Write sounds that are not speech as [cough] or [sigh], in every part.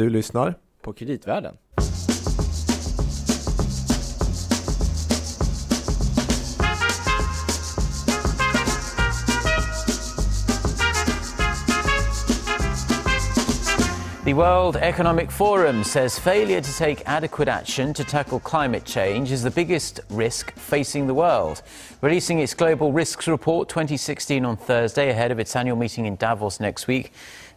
Du lyssnar på Kreditvärlden. The World Economic Forum says failure to take adequate action to tackle climate change is the biggest risk facing the world. Releasing its Global Risks Report 2016 on Thursday ahead of its annual meeting in Davos next week,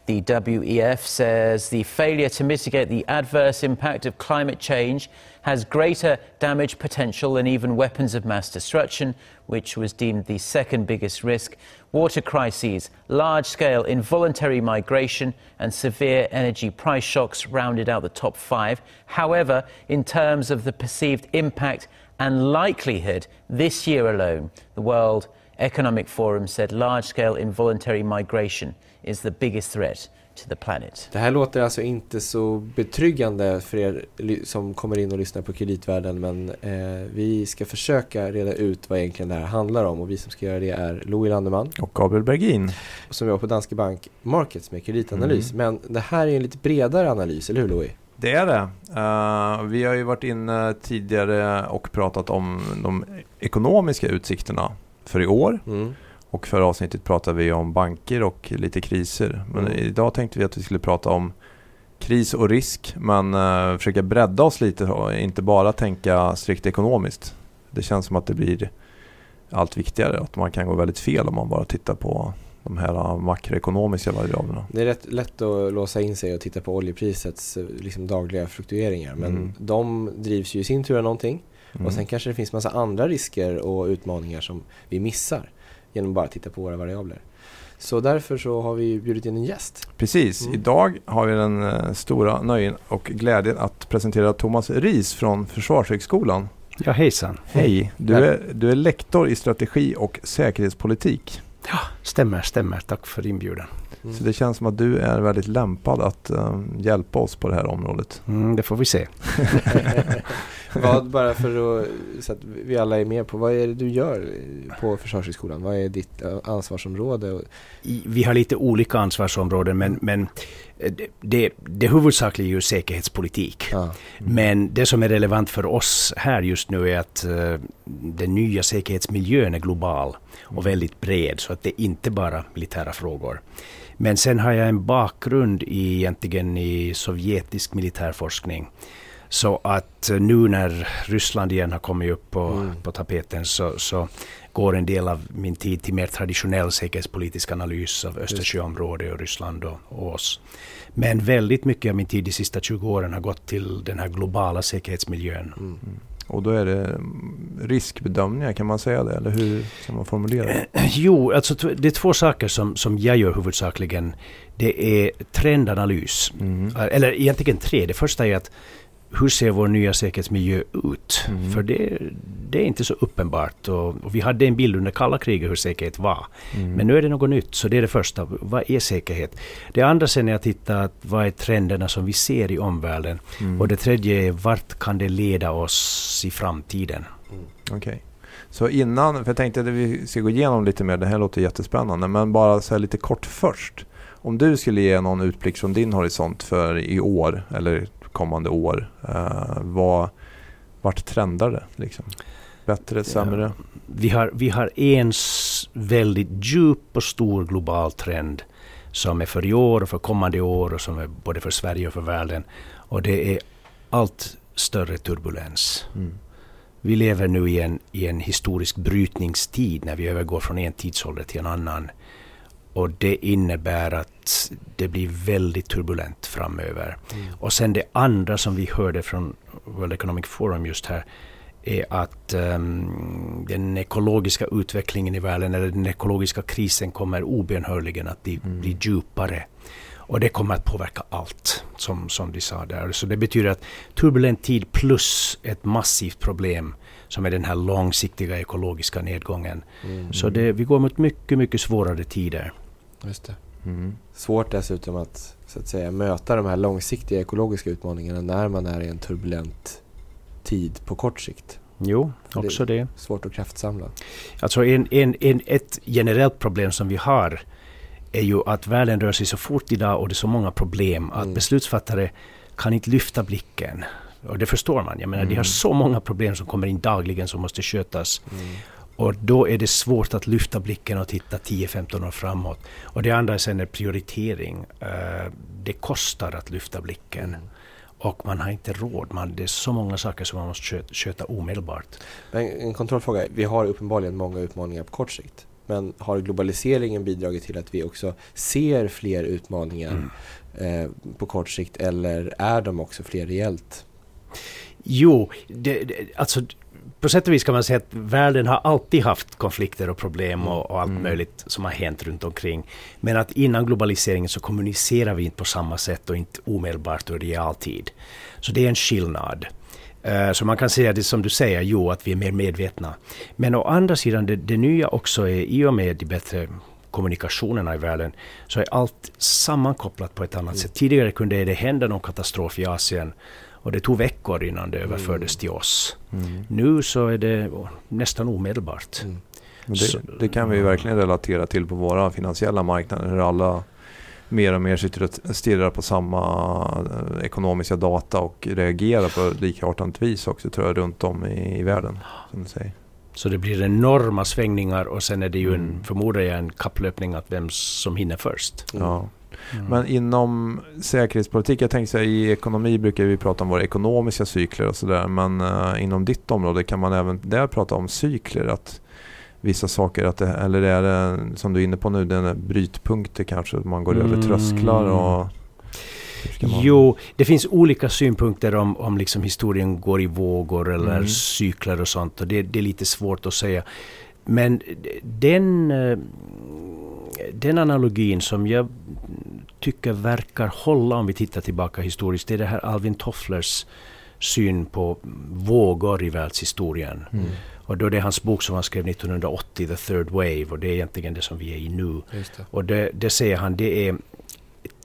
the WEF says the failure to mitigate the adverse impact of climate change has greater damage potential than even weapons of mass destruction, which was deemed the second biggest risk. Water crises, large scale involuntary migration, and severe energy price shocks rounded out the top five. However, in terms of the perceived impact and likelihood this year alone, the World Economic Forum said large scale involuntary migration is the biggest threat to the planet. Det här låter alltså inte så betryggande för er som kommer in och lyssnar på kreditvärlden men eh, vi ska försöka reda ut vad egentligen det här handlar om och vi som ska göra det är Louis Landeman och Gabriel Bergin som jobbar på Danske Bank Markets med kreditanalys. Mm. Men det här är en lite bredare analys, eller hur Louis? Det är det. Uh, vi har ju varit inne tidigare och pratat om de ekonomiska utsikterna för i år. Mm. Och för avsnittet pratade vi om banker och lite kriser. Men mm. idag tänkte vi att vi skulle prata om kris och risk men uh, försöka bredda oss lite och inte bara tänka strikt ekonomiskt. Det känns som att det blir allt viktigare att man kan gå väldigt fel om man bara tittar på de här makroekonomiska variablerna. Det är rätt lätt att låsa in sig och titta på oljeprisets liksom, dagliga fluktueringar men mm. de drivs ju i sin tur av någonting. Mm. Och sen kanske det finns massa andra risker och utmaningar som vi missar genom att bara titta på våra variabler. Så därför så har vi bjudit in en gäst. Precis, mm. idag har vi den uh, stora nöjen och glädjen att presentera Thomas Ris från Försvarshögskolan. Ja, hejsan. Hej, du är, du är lektor i strategi och säkerhetspolitik. Ja, stämmer, stämmer. Tack för inbjudan. Mm. Så det känns som att du är väldigt lämpad att um, hjälpa oss på det här området. Mm, det får vi se. [laughs] [laughs] vad, bara för att, så att vi alla är med på, vad är det du gör på Försvarshögskolan? Vad är ditt eh, ansvarsområde? Vi har lite olika ansvarsområden men, men eh, det, det huvudsakliga är ju säkerhetspolitik. Ja. Mm. Men det som är relevant för oss här just nu är att uh, den nya säkerhetsmiljön är global och mm. väldigt bred så att det är inte bara militära frågor. Men sen har jag en bakgrund i, egentligen i sovjetisk militärforskning. Så att eh, nu när Ryssland igen har kommit upp på, mm. på tapeten så, så, går en del av min tid till mer traditionell säkerhetspolitisk analys av Östersjöområdet och Ryssland och, och oss. Men väldigt mycket av min tid de sista 20 åren har gått till den här globala säkerhetsmiljön. Mm. Och då är det mm, riskbedömningar, kan man säga det? Eller hur ska man formulera det? [clears throat] Jo, alltså det är två saker som, som jag gör huvudsakligen. Det är trendanalys. Mm. Eller egentligen tre. Det första är att hur ser vår nya säkerhetsmiljö ut? Mm. För det, det, är inte så uppenbart. Och, och, vi hade en bild under kalla kriget hur säkerhet var. Mm. Men nu är det något nytt, så det är det första. Vad är säkerhet? Det andra sen är att titta vad är trenderna som vi ser i omvärlden. Mm. Och det tredje är vart kan det leda oss i framtiden? Mm. Okej. Okay. Så innan, för jag tänkte att vi ska gå igenom lite mer, det här låter jättespännande, men bara så lite kort först. Om du skulle ge någon utblick från din horisont för i år, eller kommande år. Uh, vad, vart trendar det? Liksom? Bättre, sämre? Vi, har, vi har en väldigt djup och stor global trend som är för i år och för kommande år och som är både för Sverige och för världen. Och det är allt större turbulens. Mm. Vi lever nu i en, i en historisk brytningstid när vi övergår från en tidsålder till en annan. Och det innebär att det blir väldigt turbulent framöver. Mm. Och sen det andra som vi hörde från World Economic Forum just här är att um, den ekologiska utvecklingen i världen, eller den ekologiska krisen kommer obenhörligen att bli, mm. bli djupare. Och det kommer att påverka allt, som, som de sa där. Så det betyder att turbulent tid plus ett massivt problem som är den här långsiktiga ekologiska nedgången. Mm. Så det, vi går mot mycket, mycket svårare tider. Just det. Mm. Svårt dessutom att, så att säga, möta de här långsiktiga ekologiska utmaningarna när man är i en turbulent tid på kort sikt. Jo, För också det. Svårt att kraftsamla. Alltså en, en, en, ett generellt problem som vi har är ju att världen rör sig så fort idag och det är så många problem att Mm. beslutsfattare kan inte lyfta blicken. Och det förstår man. Jag menar, de har Mm. så många problem som kommer in dagligen som måste skötas. Mm. Och då är det svårt att lyfta blicken och titta 10-15 år framåt. Och det andra sen är prioritering. Eh, det kostar att lyfta blicken. Mm. Och man har inte råd. Man, det är så många saker som man måste sköta omedelbart. En, en kontrollfråga. Vi har uppenbarligen många utmaningar på kort sikt. Men har globaliseringen bidragit till att vi också ser fler utmaningar Mm. eh, på kort sikt eller är de också fler reellt? Jo, det, det, alltså på sätt och vis kan man säga att världen har alltid haft konflikter och problem och, och allt Mm. möjligt som har hänt runt omkring. Men att innan globaliseringen så kommunicerar vi inte på samma sätt och inte omedelbart och i realtid. Så det är en skillnad. Eh, Så man kan säga det som du säger, jo att vi är mer medvetna. Men å andra sidan, det, det nya också är i och med de bättre kommunikationerna i världen så är allt sammankopplat på ett annat sätt. Tidigare kunde det hända någon katastrof i Asien och det tog veckor innan det överfördes till oss. Mm. Nu så är det nästan omedelbart. Mm. Det, det kan vi verkligen relatera till på våra finansiella marknader. Hur alla mer och mer sitter och stirrar på samma eh, ekonomiska data och reagerar på likartat vis också tror jag runt om i, i världen. Som du säger. Så det blir enorma svängningar och sen är det ju en, Mm. förmodar jag en kapplöpning att vem som hinner först. Mm. Men inom säkerhetspolitik, jag tänkte säga i ekonomi brukar vi prata om våra ekonomiska cykler och sådär. Men eh, inom ditt område kan man även där prata om cykler. Att vissa saker, att det, eller är det som du är inne på nu, den brytpunkter kanske. Man går över Mm. trösklar och... man- Jo, det finns olika synpunkter om, om liksom historien går i vågor eller Mm. cykler och sånt. Och det, det är lite svårt att säga. Men den, eh, den analogin som jag tycker verkar hålla om vi tittar tillbaka historiskt, det är det här Alvin Tofflers syn på vågor i världshistorien. Mm. Och då det är hans bok som han skrev 1980, The Third Wave, och det är egentligen det som vi är i nu. Det. Och det, det säger han, det är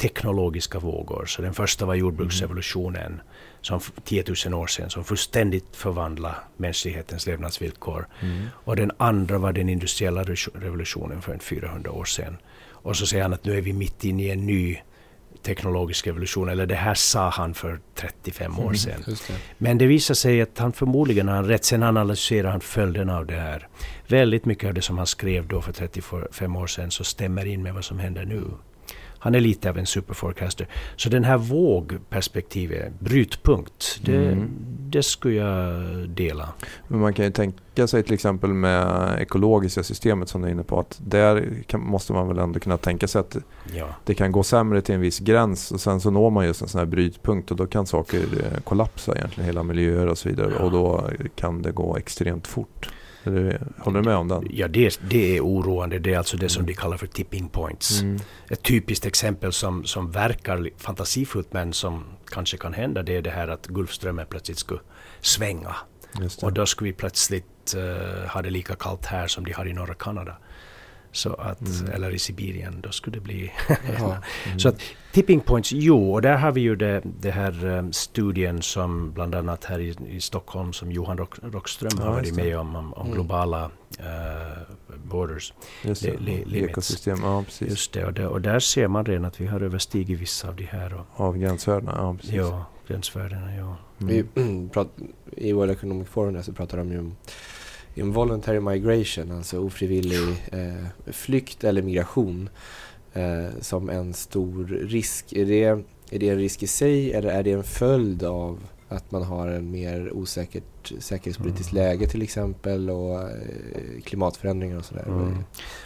teknologiska vågor. Så den första var jordbruksrevolutionen, som f- 10 000 år sedan, som fullständigt förvandlade mänsklighetens levnadsvillkor. Mm. Och den andra var den industriella re- revolutionen för en 400 år sedan. Och så säger han att nu är vi mitt inne i en ny teknologisk revolution, eller det här sa han för 35 år Mm. sedan. Just det. Men det visar sig att han förmodligen har rätt. Sen analyserar han följderna av det här. Väldigt mycket av det som han skrev då för 35 år sedan så stämmer in med vad som händer nu. Han är lite av en superforecaster. Så den här vågperspektivet, brytpunkt, det, Mm. det skulle jag dela. Men man kan ju tänka sig till exempel med ekologiska systemet som du är inne på. Att där kan, måste man väl ändå kunna tänka sig att Ja. det kan gå sämre till en viss gräns och sen så når man just en sån här brytpunkt och då kan saker eh, kollapsa egentligen, hela miljöer och så vidare. Ja. Och då kan det gå extremt fort. Eller, håller du med om den? Ja, det, det är oroande. Det är alltså det som Mm. de kallar för tipping points. Mm. Ett typiskt exempel som, som verkar fantasifullt men som kanske kan hända det är det här att Gulfströmmen plötsligt skulle svänga. Och då skulle vi plötsligt eh, ha det lika kallt här som de har i norra Kanada. Så att, Mm. Eller i Sibirien, då skulle det bli... [laughs] Mm. Så att tipping points, jo, och där har vi ju det, det här um, studien som bland annat här i, i Stockholm som Johan Rock, Rockström Ja, har varit det. med om, om, om Mm. globala eh, borders. Just det. li- li- limits. Ekosystem, ja precis. Just det, och, där, och där ser man redan att vi har överstigit vissa av de här och, Av gränsvärdena, ja precis. ja, gränsvärdena. Ja. Vi, Mm. [clears throat] prat, I World Economic Forum så pratar de ju om involuntary migration, alltså ofrivillig eh, flykt eller migration eh, som en stor risk. Är det, är det en risk i sig eller är det en följd av att man har en mer osäkert säkerhetspolitiskt Mm. läge till exempel och eh, klimatförändringar och sådär? Mm.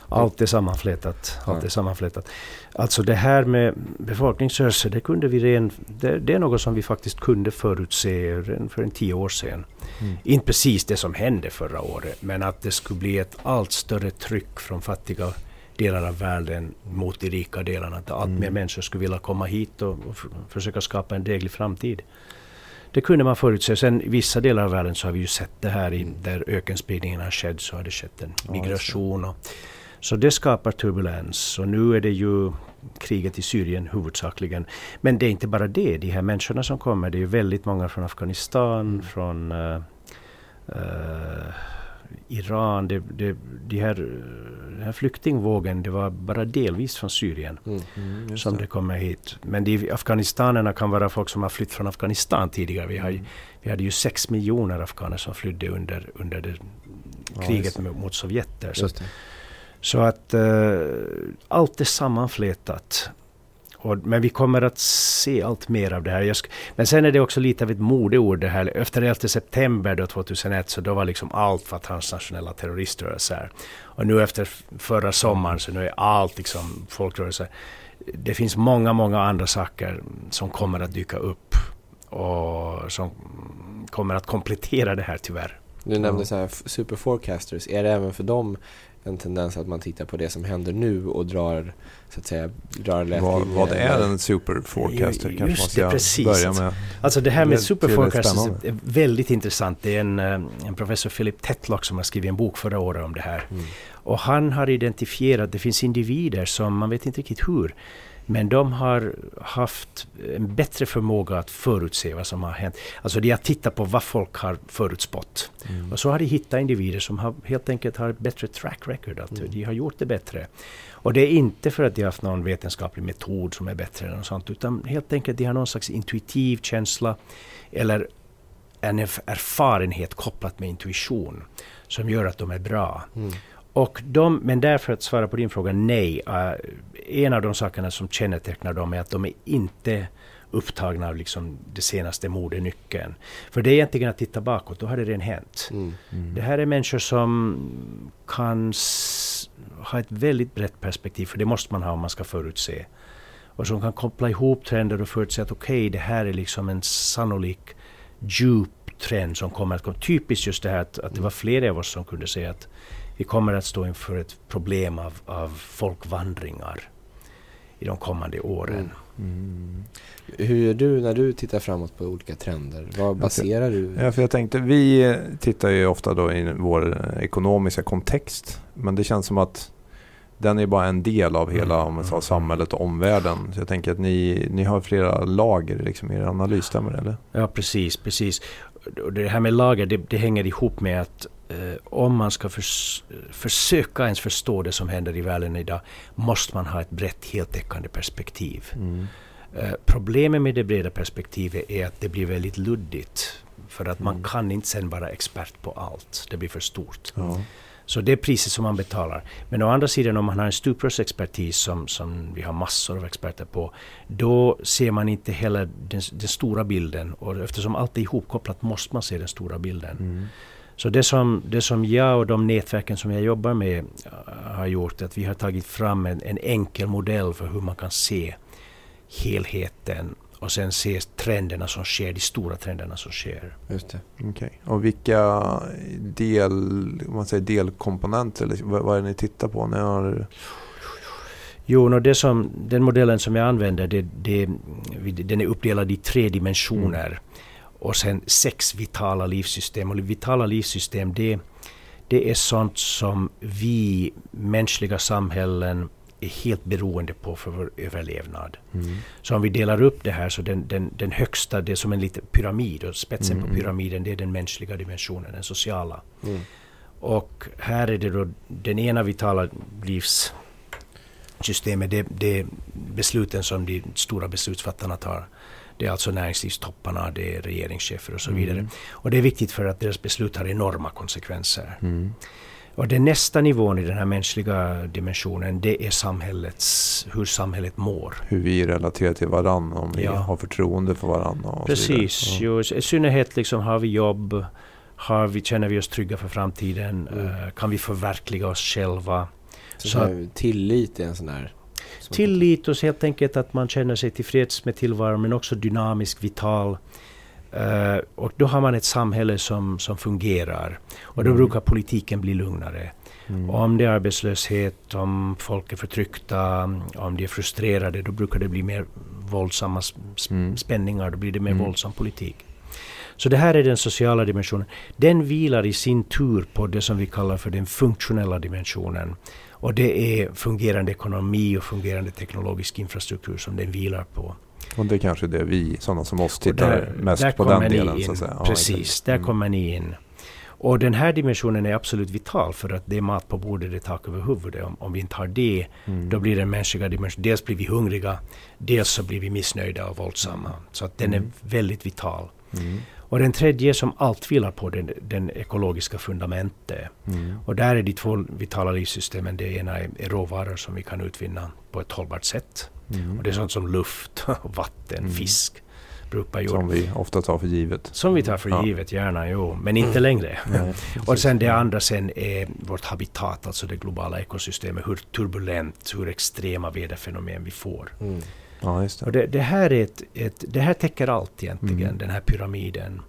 Allt är sammanflätat. Allt Ja. är sammanflätat. Alltså det här med befolkningsrörelser, det, kunde vi det, det är något som vi faktiskt kunde förutse för en tio år sedan. Mm. Inte precis det som hände förra året, men att det skulle bli ett allt större tryck från fattiga delar av världen mot de rika delarna. Att allt Mm. mer människor skulle vilja komma hit och, och försöka skapa en dräglig framtid. Det kunde man förutse. Sen i vissa delar av världen så har vi ju sett det här, i, där ökenspridningen har skett så har det skett en migration. Och, så det skapar turbulens. Och nu är det ju kriget i Syrien huvudsakligen. Men det är inte bara det. De här människorna som kommer, det är ju väldigt många från Afghanistan, från eh, Iran, det, det, de här, den här flyktingvågen, det var bara delvis från Syrien Mm. Mm, som det. kommer hit. Men de afghanistanerna kan vara folk som har flytt från Afghanistan tidigare. Vi, har, Mm. vi hade ju sex miljoner afghaner som flydde under, under det Ja, kriget mot, Sovjeter. Så, så att eh, allt är sammanflätat. Och, men vi kommer att se allt mer av det här. Jag sk- men sen är det också lite av ett modeord det här. Efter 11 september då 2001 så då var liksom allt för transnationella terroriströrelser. Och nu efter förra sommaren så nu är allt liksom folkrörelser. Det finns många, många andra saker som kommer att dyka upp och som kommer att komplettera det här tyvärr. Du nämnde Ja. så här f- super forecasters. Är det även för dem en tendens att man tittar på det som händer nu och drar, så att säga, drar lätt Vad, vad är en super forecaster? Ju- Kanske man just ska det, precis. börja med. Alltså det här med superforecasters är väldigt intressant. Det är en, eh, en professor Philip Tetlock som har skrivit en bok förra året om det här. Mm. Och han har identifierat, det finns individer som man vet inte riktigt hur, men de har haft en bättre förmåga att förutse vad som har hänt. Alltså de har tittat på vad folk har förutspått. Mm. Och så har de hittat individer som har, helt enkelt har ett bättre track record. Att Mm. De har gjort det bättre. Och det är inte för att de har haft någon vetenskaplig metod som är bättre eller något sånt, utan helt enkelt de har någon slags intuitiv känsla eller en erf- erfarenhet kopplat med intuition som gör att de är bra. Mm. Och de, men därför att svara på din fråga, nej. eh, en av de sakerna som kännetecknar dem är att de är inte upptagna av liksom det senaste modenyckeln. För det är egentligen att titta bakåt, då har det redan hänt. Mm. Mm. Det här är människor som kan ha ett väldigt brett perspektiv, för det måste man ha om man ska förutse. Och som kan koppla ihop trender och förutse att okej, det här är liksom en sannolik djup trend som kommer att komma. Typiskt just det här att, att det var flera av oss som kunde säga att vi kommer att stå inför ett problem av, av folkvandringar i de kommande åren. Mm. Mm. Hur gör du när du tittar framåt på olika trender? Vad baserar du? Ja, för jag tänkte, vi tittar ju ofta då i vår ekonomiska kontext. Men det känns som att den är bara en del av hela om man tar samhället och omvärlden. Så jag tänker att ni, ni har flera lager liksom, i er analys, stämmer det? Eller? Ja, precis, precis. Det här med lager, det, det hänger ihop med att om man ska förs försöka ens förstå det som händer i världen idag, måste man ha ett brett, heltäckande perspektiv. Mm. Eh, problemet med det breda perspektivet är att det blir väldigt luddigt. För att man Mm. kan inte sen vara expert på allt. Det blir för stort. Ja. Så det är priset som man betalar. Men å andra sidan om man har en stuprörsexpertis som, som vi har massor av experter på, då ser man inte heller den, den stora bilden. Och eftersom allt är ihopkopplat måste man se den stora bilden. Mm. Så det som, det som jag och de nätverken som jag jobbar med äh, har gjort är att vi har tagit fram en, en enkel modell för hur man kan se helheten och sen se trenderna som sker, de stora trenderna som sker. Just det. Okej. Och vilka del, man säger delkomponenter, eller vad, vad är det ni tittar på? Ni har, Jo, no, det som, den modellen som jag använder, det, det, den är uppdelad i tre dimensioner. Och sen sex vitala livssystem. Och vitala livssystem, det, det är sånt som vi mänskliga samhällen är helt beroende på för vår överlevnad. mm. Så om vi delar upp det här så den, den, den högsta, det är som en liten pyramid och spetsen Mm. på pyramiden det är den mänskliga dimensionen, den sociala. Mm. Och här är det då den ena vitala livssystemet, det, det är besluten som de stora beslutsfattarna tar. Det är alltså näringslivstopparna, det är regeringschefer och så vidare. Mm. Och det är viktigt för att deras beslut har enorma konsekvenser. Mm. Och den nästa nivån i den här mänskliga dimensionen, det är samhällets, hur samhället mår. Hur vi relaterar till varandra, om vi Ja. har förtroende för varandra. Och Precis. Jo, I synnerhet liksom har vi jobb, har vi, känner vi oss trygga för framtiden, Mm. eh, kan vi förverkliga oss själva. Så, Så här, tillit är en sån där... Tillit och helt enkelt att man känner sig tillfreds med tillvaron men också dynamisk, vital. Eh, och då har man ett samhälle som, som fungerar. Och då Mm. brukar politiken bli lugnare. Mm. Om det är arbetslöshet, om folk är förtryckta, om de är frustrerade, då brukar det bli mer våldsamma s- s- Mm. spänningar, då blir det mer Mm. våldsam politik. Så det här är den sociala dimensionen. Den vilar i sin tur på det som vi kallar för den funktionella dimensionen. Och det är fungerande ekonomi och fungerande teknologisk infrastruktur som den vilar på. Och det är kanske det vi, sådana som oss, tittar där- mest där på den delen. in. Så att säga. Ja, Precis, exakt. där Mm. kommer ni in. Och den här dimensionen är absolut vital för att det är mat på bordet, det är tak över huvudet. Om, om vi inte har det, mm. då blir det en mänskliga dimension. Dels blir vi hungriga, dels så blir vi missnöjda och våldsamma. Så att den är mm. väldigt vital. Och den tredje som allt vilar på, den, den ekologiska fundamentet. Mm. Och där är de två vitala livssystemen, det ena är, är råvaror som vi kan utvinna på ett hållbart sätt. Mm. Och det är sånt som luft, [laughs] vatten, mm. fisk. Som vi ofta tar för givet. Som vi tar för ja. givet, gärna, jo. Men inte mm. längre. [laughs] Nej, [laughs] och sen det andra sen är vårt habitat, alltså det globala ekosystemet. Hur turbulent, hur extrema väderfenomen vi får. Mm. Ja, det. Och det, det, här är ett, ett, det här täcker allt egentligen, mm. den här pyramiden.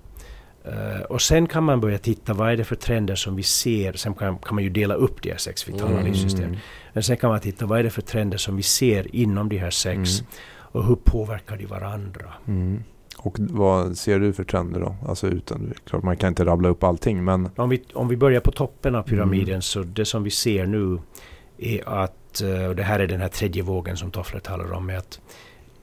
Uh, och sen kan man börja titta, vad är det för trender som vi ser? Sen kan, kan man ju dela upp de här sex vitala mm. Men sen kan man titta, vad är det för trender som vi ser inom de här sex? Mm. Och hur påverkar de varandra? Mm. Och vad ser du för trender då? Alltså utan, klart man kan inte rabbla upp allting men... Om vi, om vi börjar på toppen av pyramiden mm. så det som vi ser nu är att, eh, och det här är den här tredje vågen som Toffler talar om, är att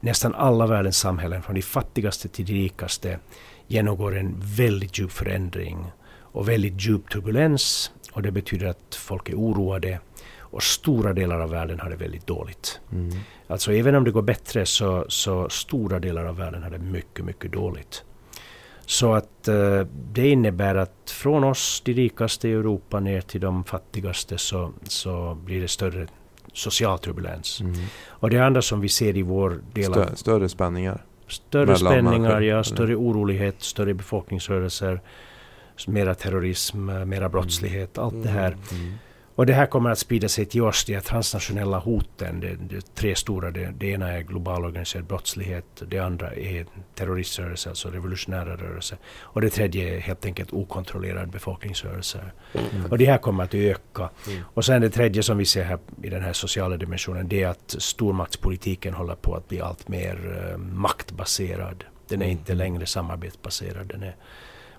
nästan alla världens samhällen, från de fattigaste till de rikaste, genomgår en väldigt djup förändring och väldigt djup turbulens. Och det betyder att folk är oroade och stora delar av världen har det väldigt dåligt. Mm. Alltså även om det går bättre så, så stora delar av världen har det mycket, mycket dåligt. Så att uh, det innebär att från oss, de rikaste i Europa, ner till de fattigaste så, så blir det större social turbulens. Mm. Och det andra som vi ser i vår del Stö, Större spänningar? Större spänningar, ja. Större orolighet, större befolkningsrörelser, mera terrorism, mera brottslighet. Allt mm. det här. Mm. Och det här kommer att sprida sig till oss, de transnationella hoten. Det, det tre stora, det, det, ena är global organiserad brottslighet, det andra är terroriströrelser, alltså revolutionära rörelser. Och det tredje är helt enkelt okontrollerad befolkningsrörelse. Mm. Och det här kommer att öka. Mm. Och sen det tredje som vi ser här i den här sociala dimensionen, det är att stormaktspolitiken håller på att bli allt mer uh, maktbaserad. Den är mm. inte längre samarbetsbaserad. Den är,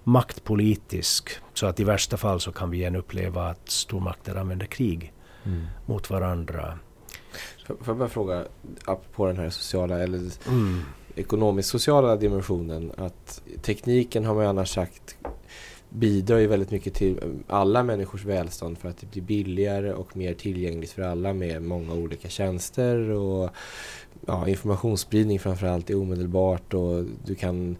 maktpolitisk. Så att i värsta fall så kan vi igen uppleva att stormakter använder krig mm. mot varandra. Får jag bara fråga, på den här sociala eller mm. ekonomisk-sociala dimensionen, att tekniken har man ju annars sagt bidrar ju väldigt mycket till alla människors välstånd för att det blir billigare och mer tillgängligt för alla med många olika tjänster och ja, informationsspridning framförallt är omedelbart och du kan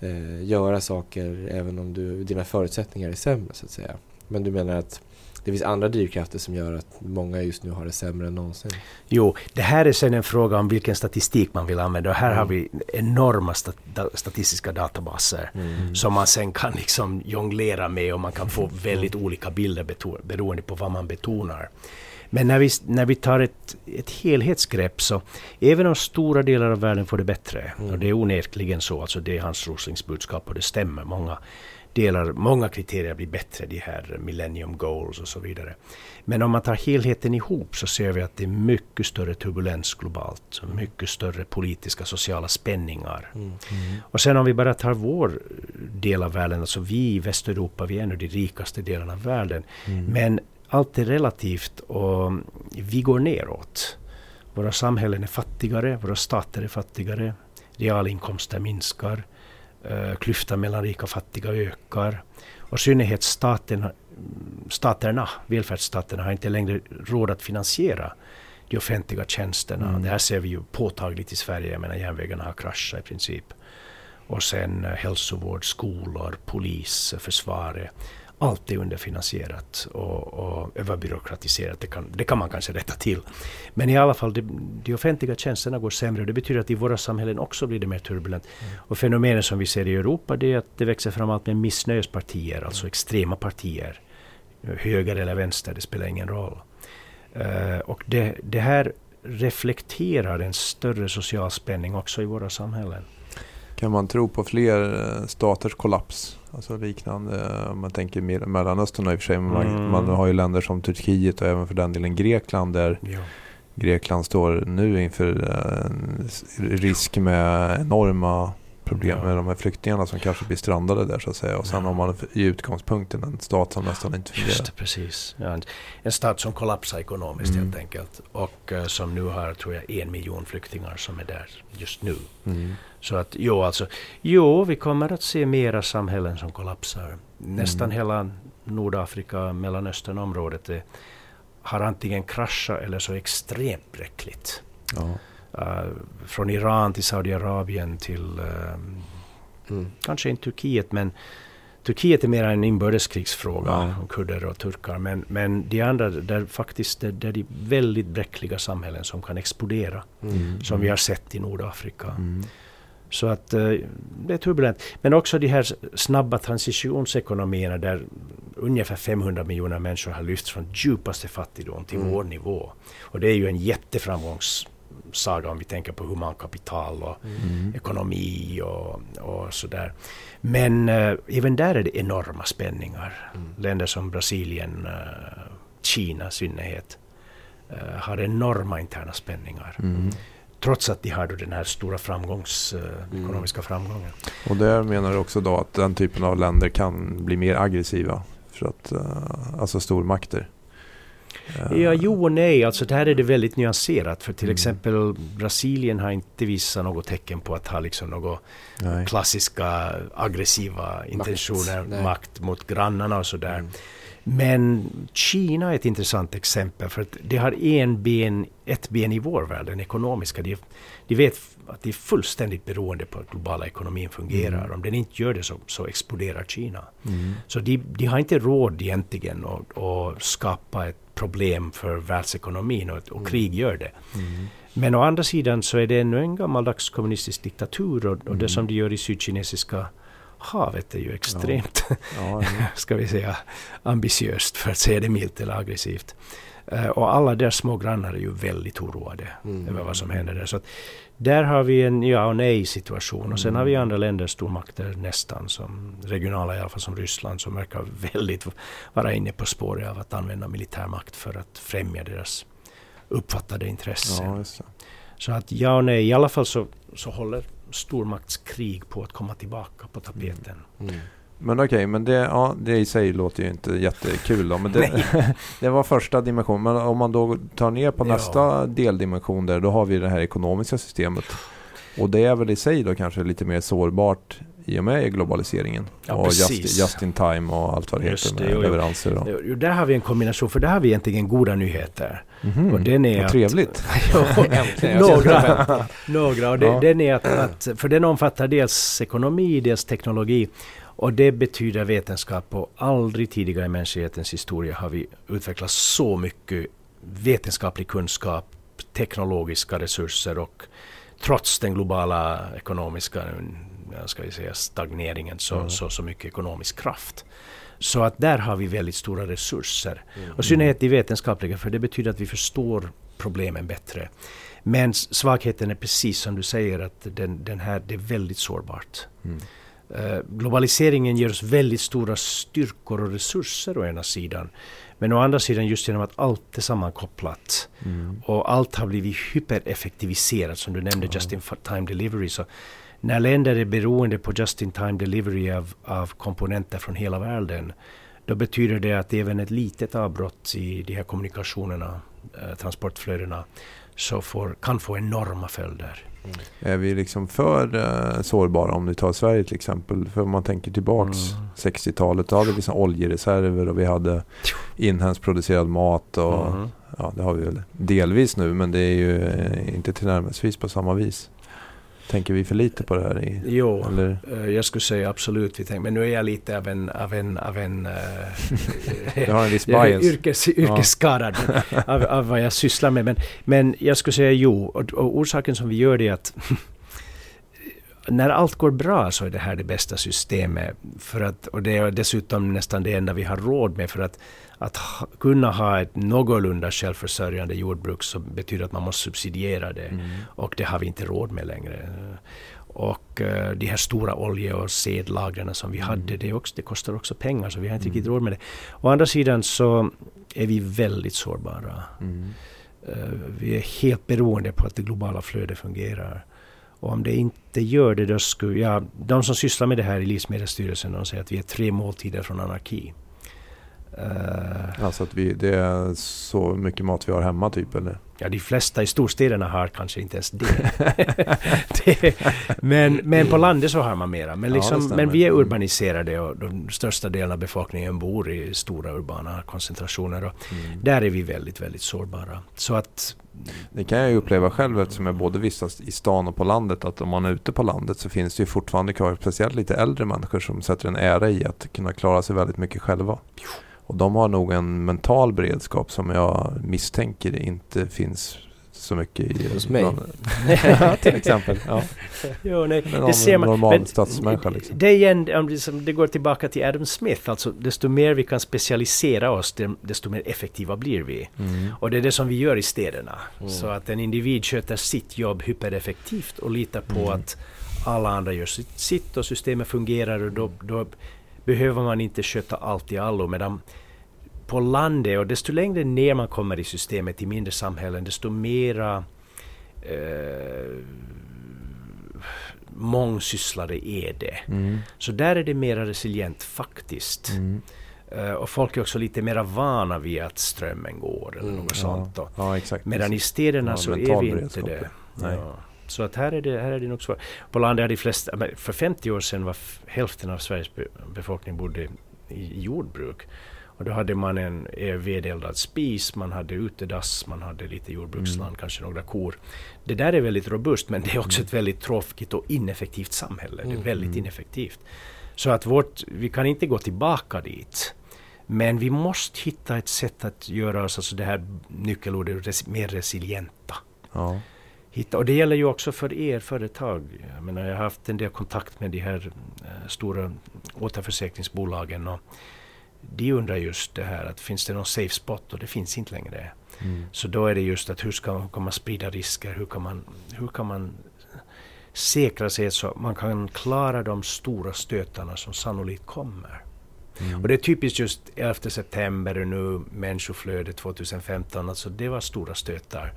eh, göra saker även om du, dina förutsättningar är sämre så att säga. Men du menar att det finns andra drivkrafter som gör att många just nu har det sämre än någonsin. Jo, det här är sen en fråga om vilken statistik man vill använda. Och här mm. har vi enorma stat statistiska databaser mm. som man sen kan liksom jonglera med och man kan få väldigt mm. olika bilder beroende på vad man betonar. Men när vi, när vi tar ett, ett helhetsgrepp så, även om stora delar av världen får det bättre, mm. och det är onekligen så, alltså det är Hans Roslings budskap och det stämmer, många delar, många kriterier blir bättre, de här Millennium Goals och så vidare. Men om man tar helheten ihop så ser vi att det är mycket större turbulens globalt, mycket större politiska sociala spänningar. Mm. Mm. Och sen om vi bara tar vår del av världen, alltså vi i Västeuropa, vi är en av de rikaste delarna av världen. Mm. Men allt är relativt och vi går neråt. Våra samhällen är fattigare, våra stater är fattigare, realinkomster minskar, uh, klyftan mellan rika och fattiga ökar. Och i synnerhet staten, staterna, välfärdsstaterna, har inte längre råd att finansiera de offentliga tjänsterna. Mm. Det här ser vi ju påtagligt i Sverige. Jag menar järnvägarna har kraschat i princip. Och sen uh, hälsovård, skolor, polis, försvaret allt är underfinansierat och, och överbyråkratiserat. Det kan, det kan man kanske rätta till. Men i alla fall, de, de offentliga tjänsterna går sämre det betyder att i våra samhällen också blir det mer turbulent. Mm. Och fenomenet som vi ser i Europa det är att det växer fram allt mer missnöjespartier, alltså mm. extrema partier. Höger eller vänster, det spelar ingen roll. Uh, och det, det här reflekterar en större social spänning också i våra samhällen. Kan man tro på fler eh, staters kollaps? Alltså liknande, om man tänker Mellanöstern i och för sig. Man, mm. man har ju länder som Turkiet och även för den delen Grekland där ja. Grekland står nu inför en risk med enorma problem med de här flyktingarna som kanske blir strandade där så att säga. Och sen Ja. har man i utgångspunkten en stat som nästan inte fungerar. Just det, precis. Ja, en, en stat som kollapsar ekonomiskt Mm. helt enkelt. Och eh, som nu har, tror jag, en miljon flyktingar som är där just nu. Mm. Så att jo, alltså, jo, vi kommer att se mera samhällen som kollapsar. Nästan Mm. hela Nordafrika, Mellanösternområdet är, har antingen kraschat eller så extremt bräckligt. Ja. Uh, från Iran till Saudiarabien till ehm, Mm. kanske inte Turkiet, men Turkiet är mer en inbördeskrigsfråga Ja. om kurder och turkar. Men, men de andra, där faktiskt där, där är de väldigt bräckliga samhällen som kan explodera. Mm. Som vi har sett i Nordafrika. Mm. Så att eh, det är turbulent. Men också de här snabba transitionsekonomierna där ungefär 500 miljoner människor har lyfts från djupaste fattigdom till Mm. vår nivå. Och det är ju en jätteframgångssaga om vi tänker på humankapital och Mm. ekonomi och, och sådär. Men eh, även där är det enorma spänningar. Mm. Länder som Brasilien, eh, Kina i synnerhet, eh, har enorma interna spänningar. Mm. Trots att de har den här stora framgångs, eh, ekonomiska framgången. Och där menar du också då att den typen av länder kan bli mer aggressiva? För att, eh, alltså stormakter? Ja, jo och nej. Alltså där är det väldigt nyanserat. För till Mm. exempel Brasilien har inte visat något tecken på att ha liksom några klassiska aggressiva intentioner, nej. makt mot grannarna och sådär. Mm. Men Kina är ett intressant exempel för att det har en ben, ett ben i vår värld, den ekonomiska. De, de vet att de är fullständigt beroende på att globala ekonomin fungerar. Mm. Om den inte gör det så, så exploderar Kina. Mm. Så de, de har inte råd egentligen att, att skapa ett problem för världsekonomin och, och krig gör det. Mm. Men å andra sidan så är det ännu en gammaldags kommunistisk diktatur och, och Mm. det som de gör i Sydkinesiska havet är ju extremt Ja, ja. [laughs] ska vi säga, ambitiöst för att säga det milt eller aggressivt. Eh, och alla deras små grannar är ju väldigt oroade Mm. över vad som händer där. Så att där har vi en ja och nej situation. Och sen Mm. har vi andra länder, stormakter nästan, som regionala i alla fall som Ryssland, som verkar väldigt vara inne på spåret av att använda militärmakt för att främja deras uppfattade intressen. ja. Så att ja och nej, i alla fall så, så håller stormaktskrig på att komma tillbaka på tapeten. Mm. Men okej, men det, ja, det i sig låter ju inte jättekul då. Men det, [laughs] det var första dimensionen. Men om man då tar ner på Ja. nästa deldimension där, då har vi det här ekonomiska systemet. Och det är väl i sig då kanske lite mer sårbart i och med globaliseringen. Ja, och just, just in time och allt vad det Just heter det, med jo. leveranser. Och, Jo, Där har vi en kombination, för där har vi egentligen goda nyheter. Mhm, Och den är vad att- trevligt. [laughs] [laughs] Några, några. Och det, Ja. den, är att, att, för den omfattar dels ekonomi, dels teknologi. Och det betyder vetenskap. Och aldrig tidigare i mänsklighetens historia har vi utvecklat så mycket vetenskaplig kunskap, teknologiska resurser och trots den globala ekonomiska ska vi säga, stagneringen så, Mm. så, så mycket ekonomisk kraft. Så att där har vi väldigt stora resurser. Mm. Och i synnerhet de vetenskapliga, för det betyder att vi förstår problemen bättre. Men svagheten är precis som du säger, att den, den här, det är väldigt sårbart. Mm. Eh, globaliseringen ger oss väldigt stora styrkor och resurser å ena sidan. Men å andra sidan just genom att allt är sammankopplat Mm. och allt har blivit hypereffektiviserat som du nämnde, Ja. just in time delivery. Så när länder är beroende på just in time delivery av, av komponenter från hela världen då betyder det att även ett litet avbrott i de här kommunikationerna, eh, transportflödena, så får, kan få enorma följder. Är vi liksom för eh, sårbara om du tar Sverige till exempel? För om man tänker tillbaks Mm. 60-talet, då hade vi såna oljereserver och vi hade inhemskt producerad mat och Mhm. ja, det har vi väl delvis nu men det är ju eh, inte tillnärmelsevis på samma vis. Tänker vi för lite på det här? I, Jo, eller? eh, jag skulle säga absolut. Vi tänker, men nu är jag lite av en, av en, av en [laughs] Du eh, har en viss jag bias. yrkes, yrkesskadad [laughs] av, av vad jag sysslar med. Men, men jag skulle säga jo. Och, och orsaken som vi gör det är att när allt går bra så är det här det bästa systemet. För att, och det är dessutom nästan det enda vi har råd med. För att, att ha, kunna ha ett någorlunda självförsörjande jordbruk så betyder att man måste subsidiera det. Mm. Och det har vi inte råd med längre. Och eh, de här stora olje och sedlagren som vi Mm. hade, det, också, det kostar också pengar så vi har inte Mm. riktigt råd med det. Å andra sidan så är vi väldigt sårbara. Mm. Eh, vi är helt beroende på att det globala flödet fungerar. Och om det inte gör det, då skulle jag... de som sysslar med det här i Livsmedelsstyrelsen de säger att vi är tre måltider från anarki. Uh, alltså att vi, det är så mycket mat vi har hemma typ eller? Ja, de flesta i storstäderna har kanske inte ens det. [laughs] det men, men på landet så har man mera. Men, liksom, ja, men vi är mm. urbaniserade och de största delen av befolkningen bor i stora urbana koncentrationer. Och mm. Där är vi väldigt, väldigt sårbara. Så att det kan jag ju uppleva själv eftersom jag både vistas i stan och på landet att om man är ute på landet så finns det ju fortfarande kvar speciellt lite äldre människor som sätter en ära i att kunna klara sig väldigt mycket själva. Och de har nog en mental beredskap som jag misstänker inte finns så mycket i... Hos mig? [laughs] till exempel. Ja. [laughs] jo, nej, det ser man. normal men. Liksom. Det, igen, om det, går tillbaka till Adam Smith, alltså desto mer vi kan specialisera oss, desto mer effektiva blir vi. Mm. Och det är det som vi gör i städerna. Mm. Så att en individ sköter sitt jobb hypereffektivt och litar på mm. att alla andra gör sitt och systemet fungerar och då, då behöver man inte sköta allt i allo. Medan på landet, och desto längre ner man kommer i systemet i mindre samhällen, desto mera eh, mångsysslare är det. Mm. Så där är det mera resilient faktiskt. Mm. Uh, och folk är också lite mera vana vid att strömmen går eller mm, något sånt. Ja, ja, exakt, Medan i städerna ja, så är vi inte det. Så att här är det, här är det nog svårt. På landet är de flesta, för 50 år sedan var hälften av Sveriges befolkning bodde i jordbruk. Och då hade man en vedeldad spis, man hade utedass, man hade lite jordbruksland, mm. kanske några kor. Det där är väldigt robust men det är också mm. ett väldigt tråkigt och ineffektivt samhälle. Det är mm. väldigt mm. ineffektivt. Så att vårt, vi kan inte gå tillbaka dit. Men vi måste hitta ett sätt att göra oss, alltså det här nyckelordet, mer resilienta. Ja hitta. Och det gäller ju också för er företag. Jag, menar, jag har haft en del kontakt med de här eh, stora återförsäkringsbolagen. Och de undrar just det här att finns det någon safe spot och det finns inte längre. Mm. Så då är det just att hur, ska, hur kan man sprida risker? Hur kan man, hur kan man säkra sig så att man kan klara de stora stötarna som sannolikt kommer? Mm. Och det är typiskt just 11 september och nu människoflödet 2015. Alltså det var stora stötar.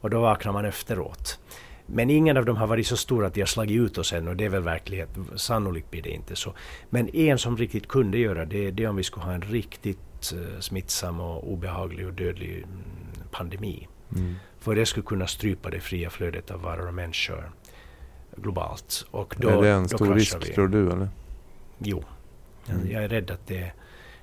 Och då vaknar man efteråt. Men ingen av dem har varit så stora att de har slagit ut oss än och det är väl verklighet. Sannolikt blir det inte så. Men en som riktigt kunde göra det, det är om vi skulle ha en riktigt uh, smittsam och obehaglig och dödlig mm, pandemi. Mm. För det skulle kunna strypa det fria flödet av varor och människor globalt. Och då, är det en stor risk vi. tror du? Eller? Jo, mm. jag är rädd att det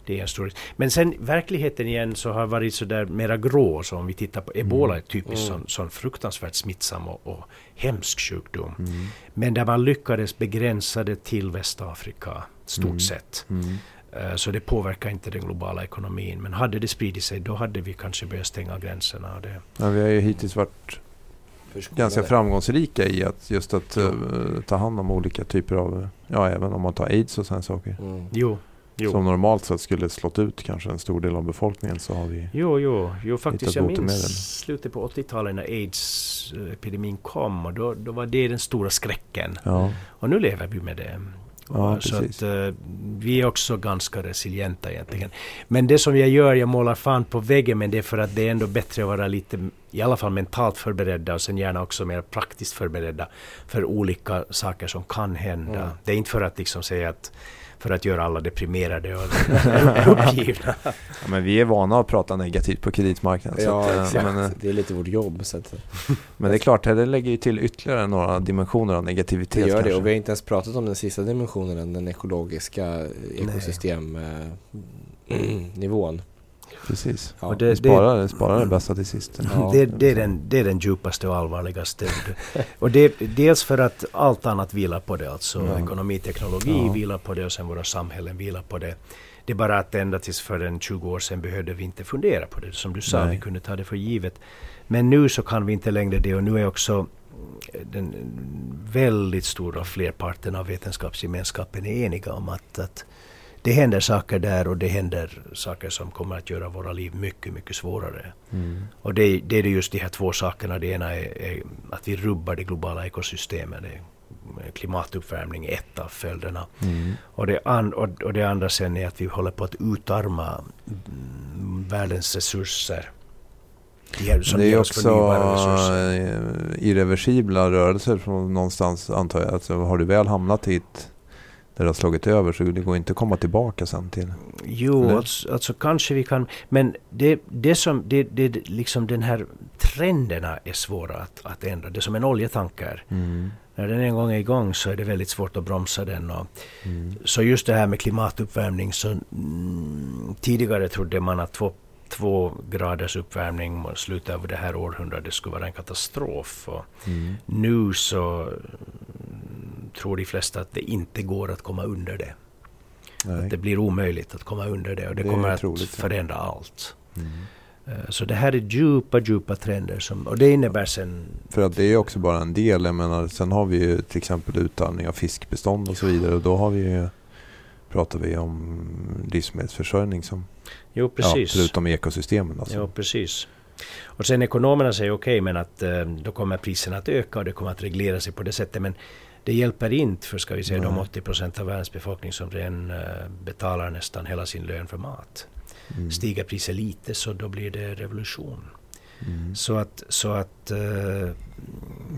det är en stor Men sen verkligheten igen så har varit sådär mera grå. Så om vi tittar på ebola, mm. är typiskt mm. sån, sån fruktansvärt smittsam och, och hemsk sjukdom. Mm. Men där man lyckades begränsa det till Västafrika, stort mm. sett. Mm. Eh, så det påverkar inte den globala ekonomin. Men hade det spridit sig då hade vi kanske börjat stänga gränserna. Det. Ja, vi har ju hittills varit ganska framgångsrika i att just att uh, ta hand om olika typer av, ja även om man tar aids och sådana saker. Mm. Jo, Jo. Som normalt sett skulle slått ut kanske en stor del av befolkningen så har vi Jo, jo, jo faktiskt jag minns slutet på 80-talet när aids-epidemin kom och då, då var det den stora skräcken. Ja. Och nu lever vi med det. Ja, så att, uh, vi är också ganska resilienta egentligen. Men det som jag gör, jag målar fan på väggen men det är för att det är ändå bättre att vara lite, i alla fall mentalt förberedda och sen gärna också mer praktiskt förberedda för olika saker som kan hända. Mm. Det är inte för att liksom säga att för att göra alla deprimerade och [laughs] uppgivna. Ja, men vi är vana att prata negativt på kreditmarknaden. Ja, att, eh, exakt. Men, eh, det är lite vårt jobb. Så att, men det är klart, det lägger ju till ytterligare några dimensioner av negativitet. Det gör kanske. det och vi har inte ens pratat om den sista dimensionen, den ekologiska ekosystemnivån. [clears throat] Precis. Ja, det, sparar, det, sparar det bästa till sist. Ja. Det, det, är den, det är den djupaste och allvarligaste. [laughs] och det, dels för att allt annat vilar på det. Alltså ja. ekonomi, teknologi ja. vilar på det och sen våra samhällen vilar på det. Det är bara att ända tills för en 20 år sedan behövde vi inte fundera på det. Som du sa, Nej. vi kunde ta det för givet. Men nu så kan vi inte längre det och nu är också den väldigt stora flerparten av vetenskapsgemenskapen eniga om att, att det händer saker där och det händer saker som kommer att göra våra liv mycket, mycket svårare. Mm. Och det, det, är just de här två sakerna. Det ena är, är att vi rubbar det globala ekosystemet. klimatuppvärmning är ett av följderna. Mm. Och, det an, och, och, det andra sen är att vi håller på att utarma världens resurser det, det är också eh, irreversibla rörelser från någonstans antar jag. Alltså, har du väl hamnat hit det har slagit över så det går inte att komma tillbaka sen till... Jo, alltså, alltså, kanske vi kan... Men det, det som, det, det, liksom den här trenderna är svåra att, att ändra. Det är som en oljetanker. Mm. När den en gång är igång så är det väldigt svårt att bromsa den. Och, mm. Så just det här med klimatuppvärmning. Så, mm, tidigare trodde man att två, två graders uppvärmning mot slutet av det här århundradet skulle vara en katastrof. Och mm. Nu så tror de flesta att det inte går att komma under det. Nej. Att det blir omöjligt att komma under det och det, det kommer att förändra allt. Mm. Eh, så det här är djupa, djupa trender som, och det innebär sen... För att det är också bara en del. Jag menar, sen har vi ju till exempel utarmning av fiskbestånd och så vidare och då har vi ju, pratar vi om livsmedelsförsörjning som... Jo, precis. Ja, förutom ekosystemen. Alltså. Jo, precis. Och sen ekonomerna säger okej, okay, men att eh, då kommer priserna att öka och det kommer att reglera sig på det sättet. Men det hjälper inte för ska vi säga, de 80 procent av världens befolkning som redan uh, betalar nästan hela sin lön för mat. Mm. Stiger priset lite så då blir det revolution. Mm. Så att... Så att uh,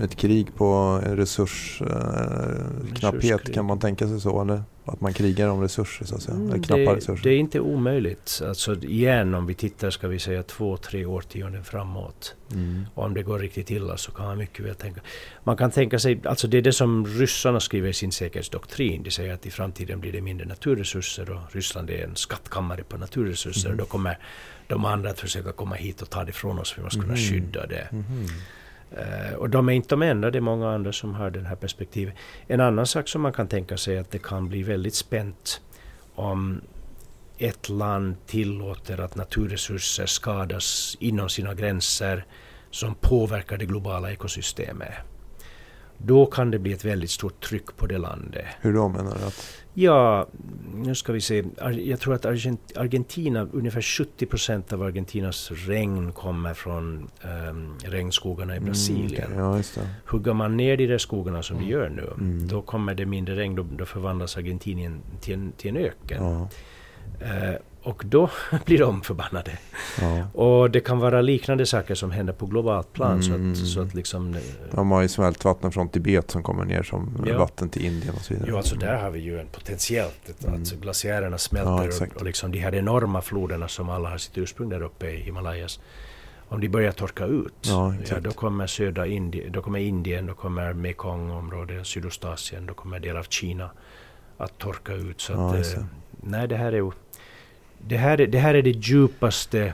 Ett krig på resursknapphet, uh, kan man tänka sig så? Eller? Att man krigar om resurser så att säga? Mm, knappa det, resurser. det är inte omöjligt. Alltså igen om vi tittar ska vi säga två, tre årtionden framåt. Mm. Och om det går riktigt illa så kan man mycket väl tänka. Man kan tänka sig, alltså det är det som ryssarna skriver i sin säkerhetsdoktrin. De säger att i framtiden blir det mindre naturresurser och Ryssland är en skattkammare på naturresurser. Mm. Då kommer de andra att försöka komma hit och ta det ifrån oss. Vi måste kunna mm. skydda det. Uh, och de är inte de enda, det är många andra som har det här perspektivet. En annan sak som man kan tänka sig är att det kan bli väldigt spänt om ett land tillåter att naturresurser skadas inom sina gränser som påverkar det globala ekosystemet. Då kan det bli ett väldigt stort tryck på det landet. Hur då menar du? Att... Ja, nu ska vi se. Jag tror att Argentina, ungefär 70 procent av Argentinas regn kommer från um, regnskogarna i Brasilien. Mm, okay. ja, Hugger man ner de där skogarna som mm. de gör nu, mm. då kommer det mindre regn. Då, då förvandlas Argentinien till en, till en öken. Ja. Uh, och då [laughs] blir de förbannade. Ja. Och det kan vara liknande saker som händer på globalt plan. Mm. Så att, så att liksom, eh, de har ju smältvatten från Tibet som kommer ner som ja. vatten till Indien och så vidare. Jo, alltså där har vi ju en potentiellt. Mm. Alltså glaciärerna smälter ja, och, och liksom de här enorma floderna som alla har sitt ursprung där uppe i Himalayas. Om de börjar torka ut, ja, då kommer södra Indien, då kommer Indien, då kommer Mekongområdet, Sydostasien, då kommer delar av Kina att torka ut. Så att, eh, nej, det här är ju det här, är, det här är det djupaste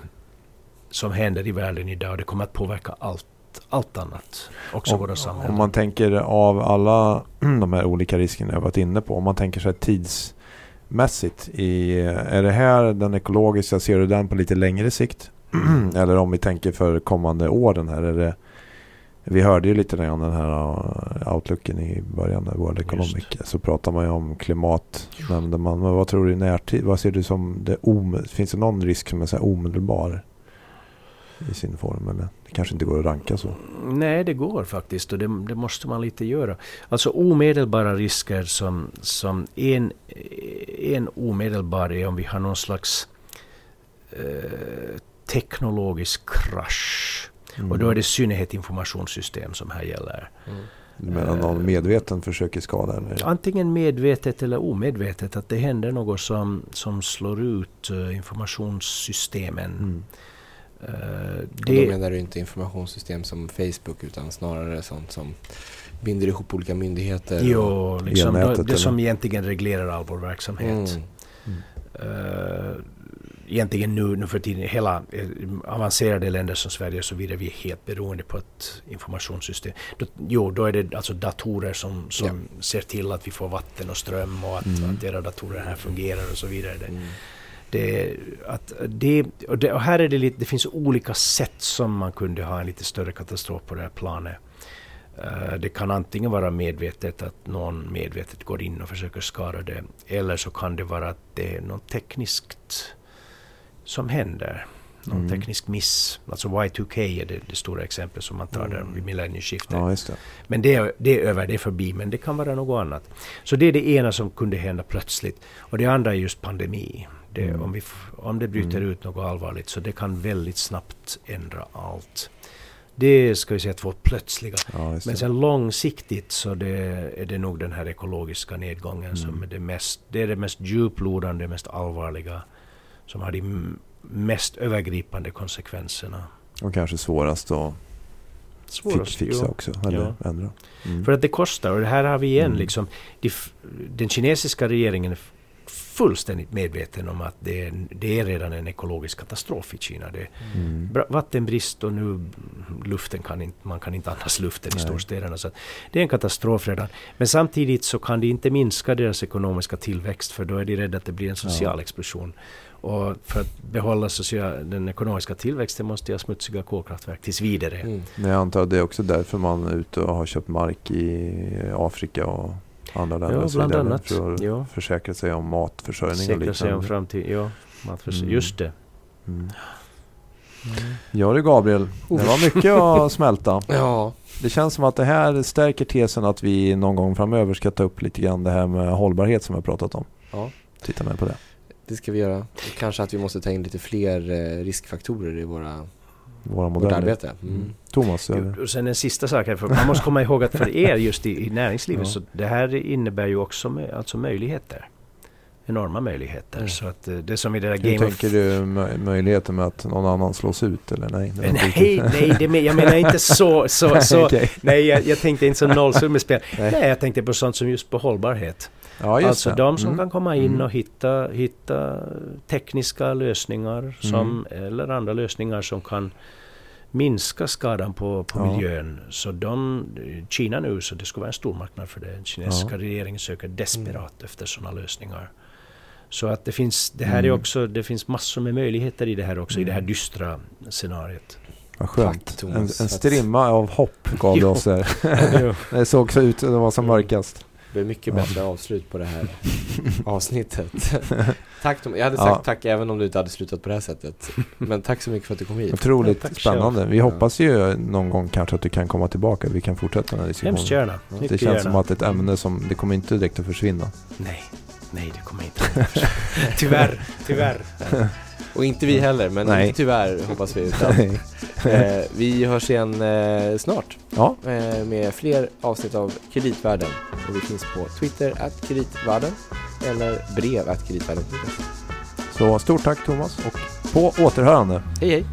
som händer i världen idag och det kommer att påverka allt, allt annat. Också våra samhällen. Om man tänker av alla [clears throat] de här olika riskerna jag varit inne på. Om man tänker sig tidsmässigt. I, är det här den ekologiska, ser du den på lite längre sikt? [clears throat] Eller om vi tänker för kommande åren här. Är det, vi hörde ju lite grann den här uh, outlooken i början av World Economic. Så pratar man ju om klimat, nämnde man. Men vad tror du i närtid? Vad ser du som det Finns det någon risk som är så omedelbar i sin form? Eller det kanske inte går att ranka så? Nej, det går faktiskt och det, det måste man lite göra. Alltså omedelbara risker som, som en, en omedelbar är om vi har någon slags eh, teknologisk krasch Mm. Och då är det i synnerhet informationssystem som här gäller. Mm. menar någon medveten försöker skada? Eller? Antingen medvetet eller omedvetet. Att det händer något som, som slår ut uh, informationssystemen. Mm. Uh, det... då menar du inte informationssystem som Facebook utan snarare sånt som binder ihop olika myndigheter? Jo, liksom, det, det som egentligen reglerar all vår verksamhet. Mm. Uh, egentligen nu, nu för tiden, hela eh, avancerade länder som Sverige och så vidare, vi är helt beroende på ett informationssystem. Då, jo, då är det alltså datorer som, som ja. ser till att vi får vatten och ström och att, mm. att era datorer här fungerar och så vidare. Det, mm. det, att det, och, det, och här är det lite, det finns olika sätt som man kunde ha en lite större katastrof på det här planet. Uh, det kan antingen vara medvetet att någon medvetet går in och försöker skada det. Eller så kan det vara att det är något tekniskt som händer. någon Mm. teknisk miss. Alltså Y2K är det, det stora exemplet som man tar där Mm. vid millennieskiftet. Ja, det. Men det, är- det är över, det är förbi, men det kan vara något annat. Så det är det ena som kunde hända plötsligt. Och det andra är just pandemi. Det, Mm. om, vi, om det bryter Mm. ut något allvarligt så det kan väldigt snabbt ändra allt. Det ska vi säga vårt plötsliga. Ja, Men sen långsiktigt så det, är det nog den här ekologiska nedgången som Mm. är det mest, det är det mest djuplodande, mest allvarliga, som har de mest övergripande konsekvenserna. Och kanske svårast att Svårast, fi- fixa jo. också. Eller Ja. ändra. Mm. För att det kostar och det här har vi igen Mm. liksom. De, den kinesiska regeringen fullständigt medveten om att det är, det är redan en ekologisk katastrof i Kina. Det är Mm. vattenbrist och nu luften kan inte, man kan inte andas luften i Nej. storstäderna. Så att det är en katastrof redan. Men samtidigt så kan det inte minska deras ekonomiska tillväxt för då är de rädda att det blir en social explosion. Och för att behålla social, den ekonomiska tillväxten måste jag smutsiga kolkraftverk tills vidare. Mm. Men jag antar att det är också därför man är ute och har köpt mark i Afrika och andra länder. Ja, bland annat. För att Ja. försäkra sig om matförsörjning och Säkra sig om liknande. framtid. Ja, matförs- Mm. Just det. Mm. Ja du Gabriel, det var mycket att smälta. [laughs] Ja, Det känns som att det här stärker tesen att vi någon gång framöver ska ta upp lite grann det här med hållbarhet som vi har pratat om. Ja. Titta mer på det. det ska vi göra. Och kanske att vi måste ta in lite fler eh, riskfaktorer i våra, Våra vårt modeller. arbete. Mm. Mm. Thomas, eller? Och sen en sista sak här, för man måste komma ihåg att för [laughs] er just i, i näringslivet Ja. så det här innebär ju också alltså möjligheter. Enorma möjligheter. Mm. Så att eh, det som i det där Hur Game of... tänker du mö- möjligheten med att någon annan slås ut eller nej? Det var inte Nej, riktigt- nej, det, men- jag menar inte så... så, [laughs] så Okej. Nej, jag, jag tänkte inte så nollsummespel. Nej. Nej, jag tänkte på sånt som just på hållbarhet. Ja, just alltså det. de som Mm. kan komma in Mm. och hitta, hitta tekniska lösningar som, eller andra lösningar som kan minska skadan på, på Ja. miljön. Så de, Kina nu, så det ska vara en stor marknad för det. Den kinesiska Ja. regeringen söker desperat efter sådana lösningar. Så att det finns, det här är Mm. också, det finns massor med möjligheter i det här också, i det här dystra scenariet. Vad skönt. Tack, en, en strimma av hopp gav du [laughs] oss där. [laughs] [laughs] det såg också ut att det var som mörkast. Det blir mycket Ja. bättre avslut på det här [laughs] avsnittet. [laughs] tack Tom. Jag hade Ja. sagt tack även om du inte hade slutat på det här sättet. Men tack så mycket för att du kom hit. Otroligt Ja, spännande. Vi Ja. hoppas ju någon gång kanske att du kan komma tillbaka. Vi kan fortsätta den här diskussionen. Hemskt gärna. Det känns gärna. som att det är ett ämne som, det kommer inte direkt att försvinna. Nej, nej det kommer inte. [laughs] tyvärr, tyvärr. Och inte vi heller, men Nej. inte tyvärr hoppas vi. [laughs] Utan, eh, vi hörs igen eh, snart ja, eh, med fler avsnitt av Kreditvärlden. Och vi finns på Twitter, at kreditvärlden eller brev at kreditvärlden. så stort tack Thomas och på återhörande. Hej hej!